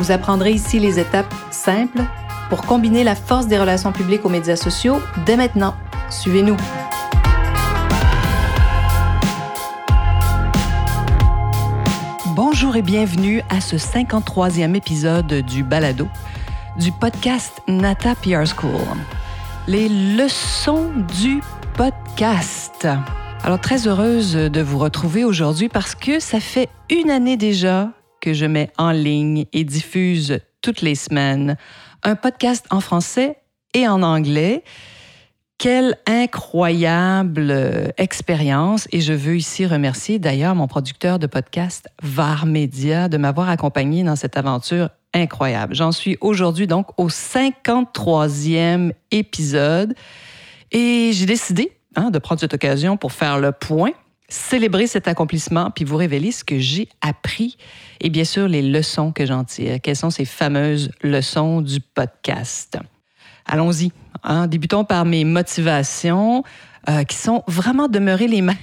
Vous apprendrez ici les étapes simples pour combiner la force des relations publiques aux médias sociaux dès maintenant. Suivez-nous. Bonjour et bienvenue à ce 53e épisode du Balado, du podcast Nata PR School. Les leçons du podcast. Alors très heureuse de vous retrouver aujourd'hui parce que ça fait une année déjà que je mets en ligne et diffuse toutes les semaines. Un podcast en français et en anglais. Quelle incroyable euh, expérience. Et je veux ici remercier d'ailleurs mon producteur de podcast VAR Media de m'avoir accompagné dans cette aventure incroyable. J'en suis aujourd'hui donc au 53e épisode et j'ai décidé hein, de prendre cette occasion pour faire le point, célébrer cet accomplissement puis vous révéler ce que j'ai appris et bien sûr les leçons que j'en tire. Quelles sont ces fameuses leçons du podcast? Allons-y. Hein. Débutons par mes motivations. Euh, qui sont vraiment demeurées les mêmes,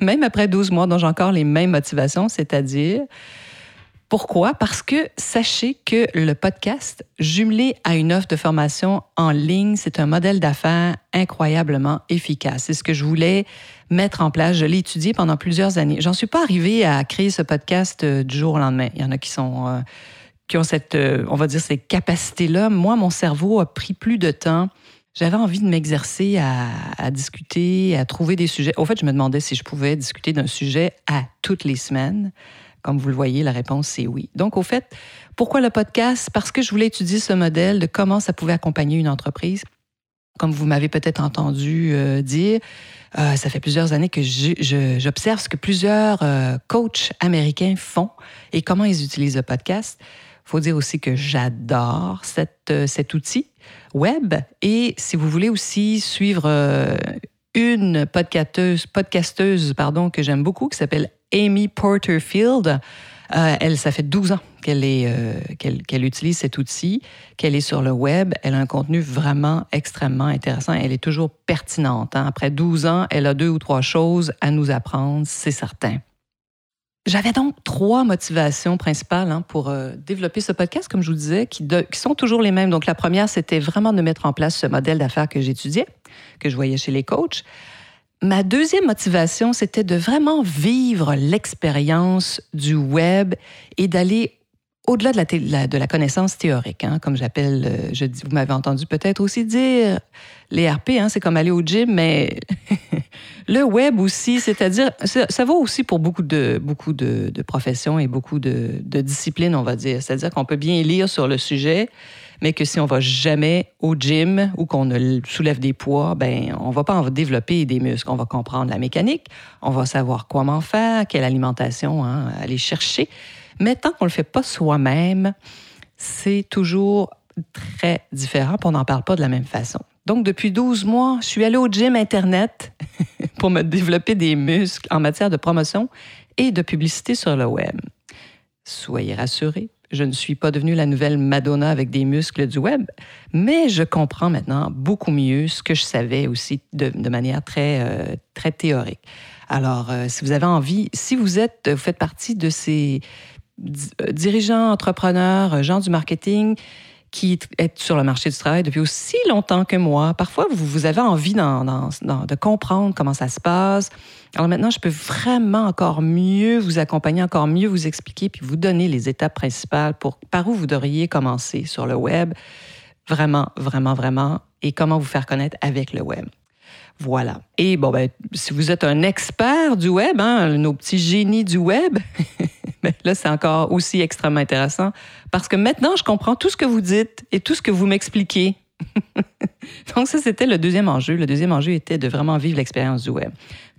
même après 12 mois, dont j'ai encore les mêmes motivations, c'est-à-dire pourquoi? Parce que sachez que le podcast, jumelé à une offre de formation en ligne, c'est un modèle d'affaires incroyablement efficace. C'est ce que je voulais mettre en place. Je l'ai étudié pendant plusieurs années. J'en suis pas arrivée à créer ce podcast euh, du jour au lendemain. Il y en a qui sont... Euh, qui ont cette, euh, on va dire, ces capacités-là. Moi, mon cerveau a pris plus de temps. J'avais envie de m'exercer à, discuter, à trouver des sujets. Au fait, je me demandais si je pouvais discuter d'un sujet à toutes les semaines. Comme vous le voyez, la réponse, c'est oui. Donc, au fait, pourquoi le podcast? Parce que je voulais étudier ce modèle de comment ça pouvait accompagner une entreprise. Comme vous m'avez peut-être entendu euh, dire, euh, ça fait plusieurs années que j'observe ce que plusieurs coachs américains font et comment ils utilisent le podcast faut dire aussi que j'adore euh, cet outil web. Et si vous voulez aussi suivre euh, une podcasteuse, podcasteuse pardon, que j'aime beaucoup, qui s'appelle Amy Porterfield, euh, elle, ça fait 12 ans qu'elle qu'elle utilise cet outil, qu'elle est sur le web. Elle a un contenu vraiment extrêmement intéressant. Elle est toujours pertinente. Hein. Après 12 ans, elle a deux ou trois choses à nous apprendre, c'est certain. J'avais donc trois motivations principales hein, pour euh, développer ce podcast, comme je vous disais, qui, sont toujours les mêmes. Donc, la première, c'était vraiment de mettre en place ce modèle d'affaires que j'étudiais, que je voyais chez les coachs. Ma deuxième motivation, c'était de vraiment vivre l'expérience du web et d'aller au-delà de la, connaissance théorique, hein, comme j'appelle, euh, je vous m'avez entendu peut-être aussi dire, les RP, hein, c'est comme aller au gym, mais le web aussi, c'est-à-dire, ça, vaut aussi pour beaucoup de, professions et beaucoup de, disciplines, on va dire. C'est-à-dire qu'on peut bien lire sur le sujet, mais que si on va jamais au gym ou qu'on soulève des poids, ben on va pas en développer des muscles. On va comprendre la mécanique, on va savoir comment faire, quelle alimentation hein, aller chercher. Mais tant qu'on ne le fait pas soi-même, c'est toujours très différent, on n'en parle pas de la même façon. Donc, depuis 12 mois, je suis allée au gym Internet pour me développer des muscles en matière de promotion et de publicité sur le web. Soyez rassurés, je ne suis pas devenue la nouvelle Madonna avec des muscles du web, mais je comprends maintenant beaucoup mieux ce que je savais aussi de, manière très, euh, très théorique. Alors, euh, si vous avez envie, si vous êtes, vous faites partie de ces, dirigeants, entrepreneurs, gens du marketing qui est sur le marché du travail depuis aussi longtemps que moi. Parfois, vous, vous avez envie de comprendre comment ça se passe. Alors maintenant, je peux vraiment encore mieux vous accompagner, encore mieux vous expliquer, puis vous donner les étapes principales pour par où vous devriez commencer sur le web. Vraiment, vraiment, vraiment. Et comment vous faire connaître avec le web. Voilà. Et bon, ben, si vous êtes un expert du web, hein, nos petits génies du web, ben, là, c'est encore aussi extrêmement intéressant parce que maintenant, je comprends tout ce que vous dites et tout ce que vous m'expliquez. Donc, ça, c'était le deuxième enjeu. Le deuxième enjeu était de vraiment vivre l'expérience du web.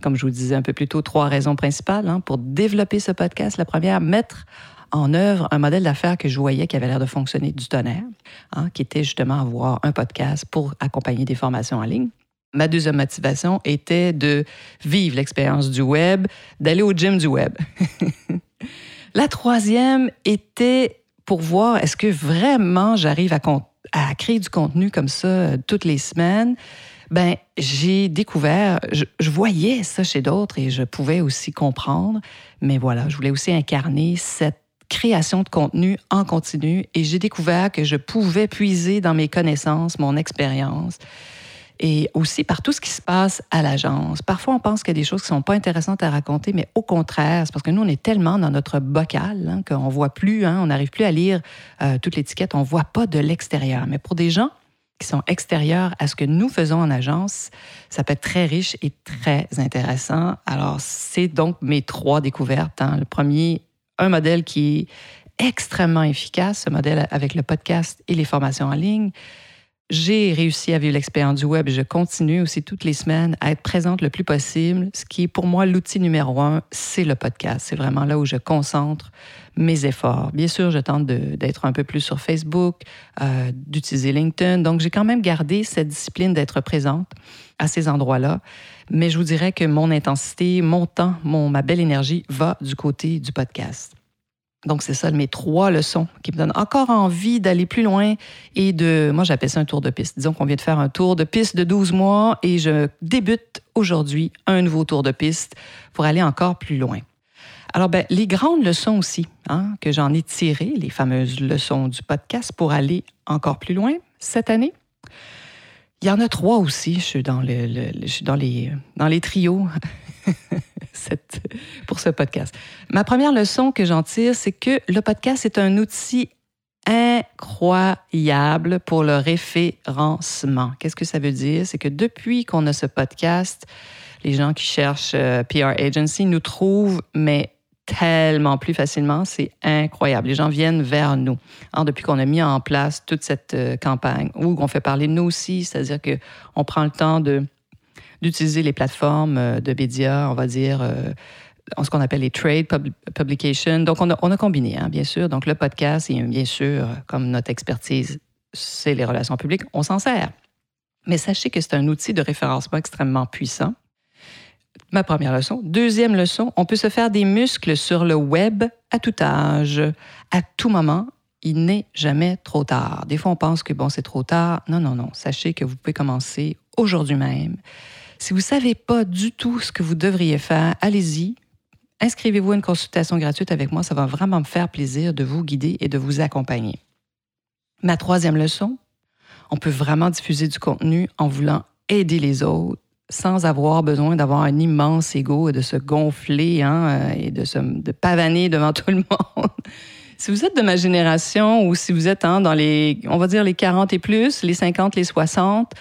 Comme je vous disais un peu plus tôt, trois raisons principales hein, pour développer ce podcast. La première, mettre en œuvre un modèle d'affaires que je voyais qui avait l'air de fonctionner du tonnerre, hein, qui était justement avoir un podcast pour accompagner des formations en ligne. Ma deuxième motivation était de vivre l'expérience du web, d'aller au gym du web. La troisième était pour voir est-ce que vraiment j'arrive à, créer du contenu comme ça euh, toutes les semaines. Ben, j'ai découvert, je, voyais ça chez d'autres et je pouvais aussi comprendre, mais voilà, je voulais aussi incarner cette création de contenu en continu et j'ai découvert que je pouvais puiser dans mes connaissances, mon expérience et aussi par tout ce qui se passe à l'agence. Parfois, on pense qu'il y a des choses qui ne sont pas intéressantes à raconter, mais au contraire, c'est parce que nous, on est tellement dans notre bocal hein, qu'on ne voit plus, hein, on n'arrive plus à lire euh, toute l'étiquette, on ne voit pas de l'extérieur. Mais pour des gens qui sont extérieurs à ce que nous faisons en agence, ça peut être très riche et très intéressant. Alors, c'est donc mes trois découvertes. Hein. Le premier, un modèle qui est extrêmement efficace, ce modèle avec le podcast et les formations en ligne j'ai réussi à vivre l'expérience du web et je continue aussi toutes les semaines à être présente le plus possible. Ce qui est pour moi l'outil numéro un, c'est le podcast. C'est vraiment là où je concentre mes efforts. Bien sûr, je tente d'être un peu plus sur Facebook, euh, d'utiliser LinkedIn. Donc, j'ai quand même gardé cette discipline d'être présente à ces endroits-là. Mais je vous dirais que mon intensité, mon temps, mon, ma belle énergie va du côté du podcast. Donc, c'est ça mes trois leçons qui me donnent encore envie d'aller plus loin et de. Moi, j'appelle ça un tour de piste. Disons qu'on vient de faire un tour de piste de 12 mois et je débute aujourd'hui un nouveau tour de piste pour aller encore plus loin. Alors, ben, les grandes leçons aussi hein, que j'en ai tirées, les fameuses leçons du podcast pour aller encore plus loin cette année. Il y en a trois aussi. Je suis dans, le, dans, les, dans les trios pour ce podcast. Ma première leçon que j'en tire, c'est que le podcast est un outil incroyable pour le référencement. Qu'est-ce que ça veut dire? C'est que depuis qu'on a ce podcast, les gens qui cherchent euh, PR Agency nous trouvent, mais tellement plus facilement. C'est incroyable. Les gens viennent vers nous. Alors, depuis qu'on a mis en place toute cette euh, campagne, où on fait parler nous aussi, c'est-à-dire qu'on prend le temps d'utiliser les plateformes euh, de médias, on va dire, euh, ce qu'on appelle les trade publications. Donc, on a, on a combiné, hein, bien sûr. Donc, le podcast, et bien sûr, comme notre expertise, c'est les relations publiques, on s'en sert. Mais sachez que c'est un outil de référencement extrêmement puissant. Ma première leçon. Deuxième leçon, on peut se faire des muscles sur le web à tout âge, à tout moment. Il n'est jamais trop tard. Des fois, on pense que bon, c'est trop tard. Non, non, non. Sachez que vous pouvez commencer aujourd'hui même. Si vous ne savez pas du tout ce que vous devriez faire, allez-y. Inscrivez-vous à une consultation gratuite avec moi. Ça va vraiment me faire plaisir de vous guider et de vous accompagner. Ma troisième leçon, on peut vraiment diffuser du contenu en voulant aider les autres sans avoir besoin d'avoir un immense ego et de se gonfler hein, euh, et de se de pavaner devant tout le monde. si vous êtes de ma génération ou si vous êtes hein, dans les, on va dire les 40 et plus, les 50, les 60,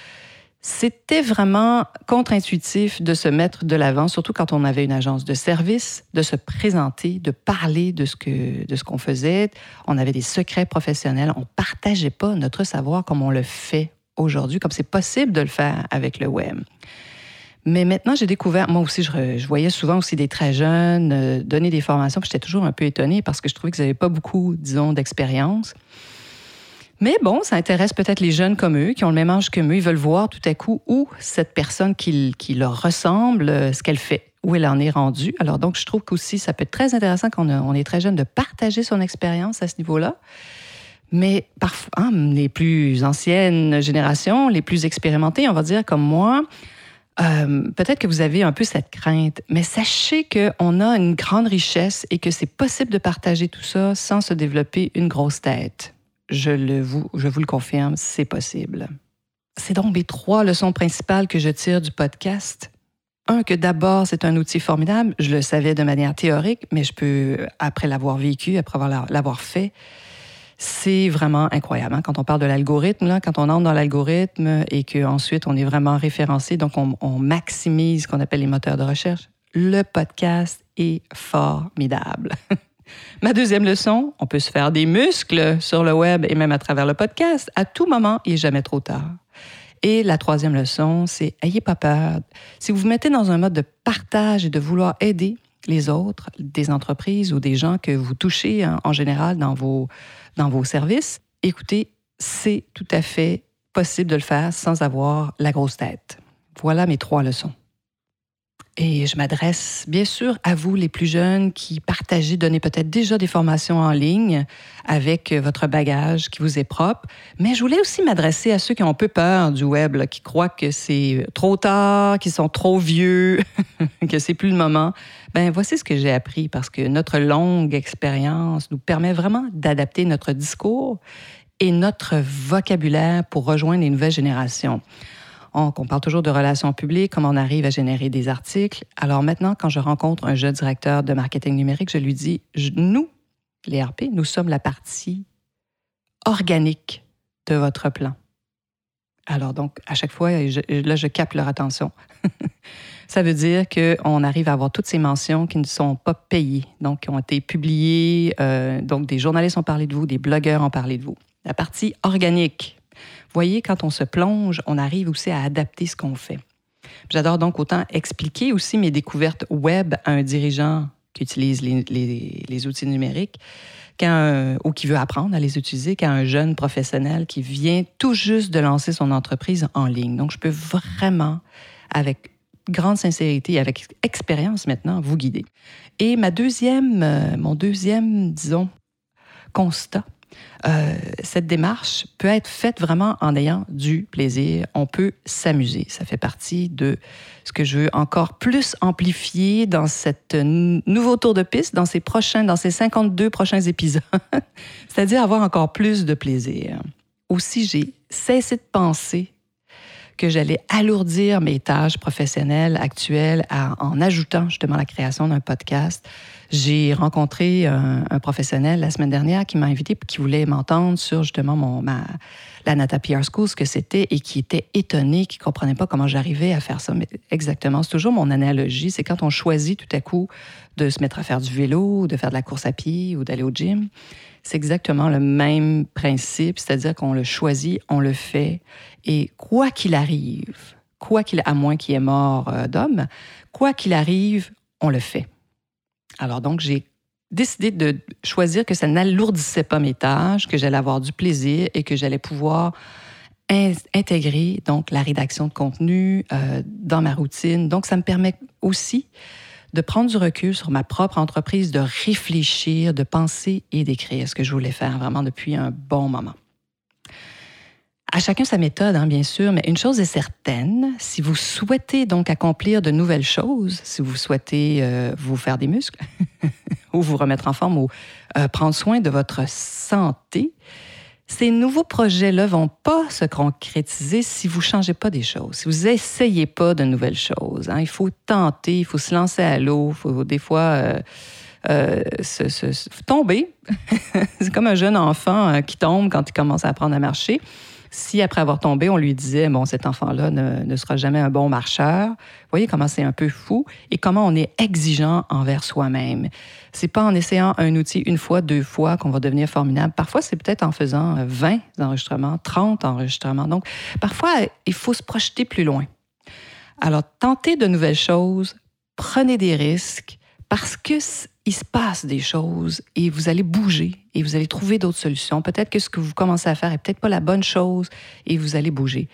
c'était vraiment contre-intuitif de se mettre de l'avant, surtout quand on avait une agence de service, de se présenter, de parler de ce que de ce qu'on faisait. On avait des secrets professionnels, on partageait pas notre savoir comme on le fait aujourd'hui, comme c'est possible de le faire avec le web. Mais maintenant, j'ai découvert, moi aussi, je, voyais souvent aussi des très jeunes euh, donner des formations, j'étais toujours un peu étonnée parce que je trouvais qu'ils n'avaient pas beaucoup, disons, d'expérience. Mais bon, ça intéresse peut-être les jeunes comme eux, qui ont le même âge que eux. Ils veulent voir tout à coup où cette personne qui, qui leur ressemble, euh, ce qu'elle fait, où elle en est rendue. Alors donc, je trouve qu'aussi, ça peut être très intéressant quand on, est très jeune de partager son expérience à ce niveau-là. Mais parfois, hein, les plus anciennes générations, les plus expérimentées, on va dire comme moi, euh, peut-être que vous avez un peu cette crainte, mais sachez qu'on a une grande richesse et que c'est possible de partager tout ça sans se développer une grosse tête je, vous le confirme, c'est possible. C'est donc les trois leçons principales que je tire du podcast. Un, que d'abord, c'est un outil formidable. Je le savais de manière théorique, mais je peux, après l'avoir vécu, après l'avoir fait, c'est vraiment incroyable. Hein. Quand on parle de l'algorithme, quand on entre dans l'algorithme et qu'ensuite on est vraiment référencé, donc on, on maximise ce qu'on appelle les moteurs de recherche, le podcast est formidable. Ma deuxième leçon, on peut se faire des muscles sur le web et même à travers le podcast. À tout moment, il n'est jamais trop tard. Et la troisième leçon, c'est ayez pas peur. Si vous vous mettez dans un mode de partage et de vouloir aider, les autres, des entreprises ou des gens que vous touchez hein, en général dans vos, dans vos services, écoutez, c'est tout à fait possible de le faire sans avoir la grosse tête. Voilà mes trois leçons. Et je m'adresse bien sûr à vous, les plus jeunes, qui partagez, donnez peut-être déjà des formations en ligne avec votre bagage qui vous est propre. Mais je voulais aussi m'adresser à ceux qui ont un peu peur du web, qui croient que c'est trop tard, qu'ils sont trop vieux, que c'est plus le moment. Ben voici ce que j'ai appris parce que notre longue expérience nous permet vraiment d'adapter notre discours et notre vocabulaire pour rejoindre les nouvelles générations. On, parle toujours de relations publiques, comment on arrive à générer des articles. Alors maintenant, quand je rencontre un jeune directeur de marketing numérique, je lui dis, nous, les RP, nous sommes la partie organique de votre plan. Alors donc, à chaque fois, là, je capte leur attention. Ça veut dire qu'on arrive à avoir toutes ces mentions qui ne sont pas payées, donc qui ont été publiées. Euh, donc, des journalistes ont parlé de vous, des blogueurs ont parlé de vous. La partie organique, voyez, quand on se plonge, on arrive aussi à adapter ce qu'on fait. J'adore donc autant expliquer aussi mes découvertes web à un dirigeant qui utilise les, outils numériques ou qui veut apprendre à les utiliser qu'à un jeune professionnel qui vient tout juste de lancer son entreprise en ligne. Donc, je peux vraiment, avec grande sincérité et avec expérience maintenant, vous guider. Et ma deuxième, euh, mon deuxième, disons, constat, euh, cette démarche peut être faite vraiment en ayant du plaisir. On peut s'amuser. Ça fait partie de ce que je veux encore plus amplifier dans cette nouveau tour de piste, dans ces prochains, dans ces 52 prochains épisodes. C'est-à-dire avoir encore plus de plaisir. Aussi, j'ai cessé de penser que j'allais alourdir mes tâches professionnelles actuelles en ajoutant justement la création d'un podcast. J'ai rencontré un, professionnel la semaine dernière qui m'a invité et qui voulait m'entendre sur justement ma, la Nata PR School, ce que c'était, et qui était étonné, qui ne comprenait pas comment j'arrivais à faire ça. Mais exactement, c'est toujours mon analogie, c'est quand on choisit tout à coup de se mettre à faire du vélo, de faire de la course à pied ou d'aller au gym. C'est exactement le même principe, c'est-à-dire qu'on le choisit, on le fait, et quoi qu'il arrive, quoi qu'il, à moins qu'il ait mort euh, d'homme, quoi qu'il arrive, on le fait. Alors donc, j'ai décidé de choisir que ça n'alourdissait pas mes tâches, que j'allais avoir du plaisir et que j'allais pouvoir intégrer donc la rédaction de contenu euh, dans ma routine. Donc, ça me permet aussi de prendre du recul sur ma propre entreprise, de réfléchir, de penser et d'écrire, ce que je voulais faire vraiment depuis un bon moment. À chacun sa méthode, hein, bien sûr, mais une chose est certaine, si vous souhaitez donc accomplir de nouvelles choses, si vous souhaitez euh, vous faire des muscles, ou vous remettre en forme, ou euh, prendre soin de votre santé, ces nouveaux projets-là vont pas se concrétiser si vous changez pas des choses, si vous essayez pas de nouvelles choses. Hein. Il faut tenter, il faut se lancer à l'eau, il faut des fois euh, se, tomber. C'est comme un jeune enfant qui tombe quand il commence à apprendre à marcher. Si après avoir tombé, on lui disait, bon, cet enfant-là ne, sera jamais un bon marcheur, vous voyez comment c'est un peu fou et comment on est exigeant envers soi-même. C'est pas en essayant un outil une fois, deux fois qu'on va devenir formidable. Parfois, c'est peut-être en faisant 20 enregistrements, 30 enregistrements. Donc, parfois, il faut se projeter plus loin. Alors, tentez de nouvelles choses, prenez des risques parce que il se passe des choses et vous allez bouger et vous allez trouver d'autres solutions. Peut-être que ce que vous commencez à faire est peut-être pas la bonne chose et vous allez bouger.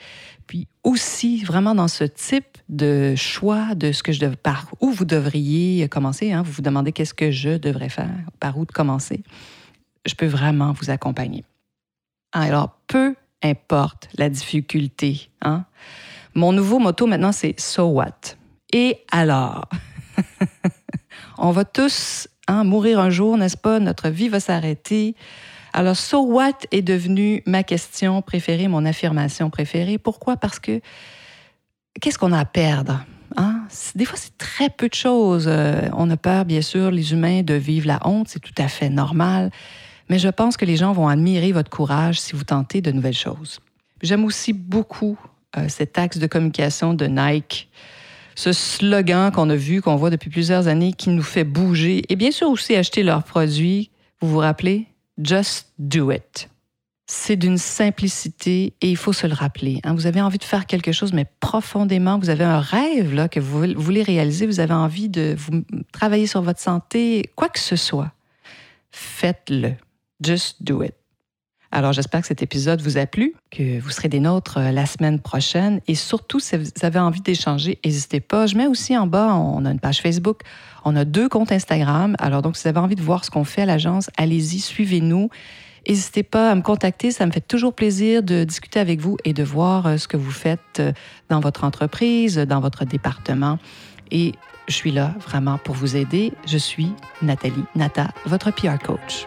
Puis aussi, vraiment dans ce type de choix de ce que je par où vous devriez commencer, hein, vous vous demandez qu'est-ce que je devrais faire, par où de commencer, je peux vraiment vous accompagner. Alors, peu importe la difficulté, hein, mon nouveau motto maintenant, c'est So what? Et alors? On va tous hein, mourir un jour, n'est-ce pas? Notre vie va s'arrêter. Alors, so what est devenu ma question préférée, mon affirmation préférée? Pourquoi? Parce que qu'est-ce qu'on a à perdre? Hein? Des fois, c'est très peu de choses. Euh, on a peur, bien sûr, les humains, de vivre la honte. C'est tout à fait normal. Mais je pense que les gens vont admirer votre courage si vous tentez de nouvelles choses. J'aime aussi beaucoup euh, cet axe de communication de Nike ce slogan qu'on a vu, qu'on voit depuis plusieurs années, qui nous fait bouger et bien sûr aussi acheter leurs produits. Vous vous rappelez? Just do it. c'est d'une simplicité et il faut se le rappeler. Hein. Vous avez envie de faire quelque chose, mais profondément, vous avez un rêve que vous voulez réaliser, vous avez envie de vous travailler sur votre santé, quoi que ce soit. Faites-le. Just do it. Alors, j'espère que cet épisode vous a plu, que vous serez des nôtres euh, la semaine prochaine. Et surtout, si vous avez envie d'échanger, n'hésitez pas. Je mets aussi en bas, on a une page Facebook, on a deux comptes Instagram. Alors, donc, si vous avez envie de voir ce qu'on fait à l'agence, allez-y, suivez-nous. N'hésitez pas à me contacter, ça me fait toujours plaisir de discuter avec vous et de voir euh, ce que vous faites euh, dans votre entreprise, dans votre département. Et je suis là vraiment pour vous aider. Je suis Nathalie Nata, votre PR coach.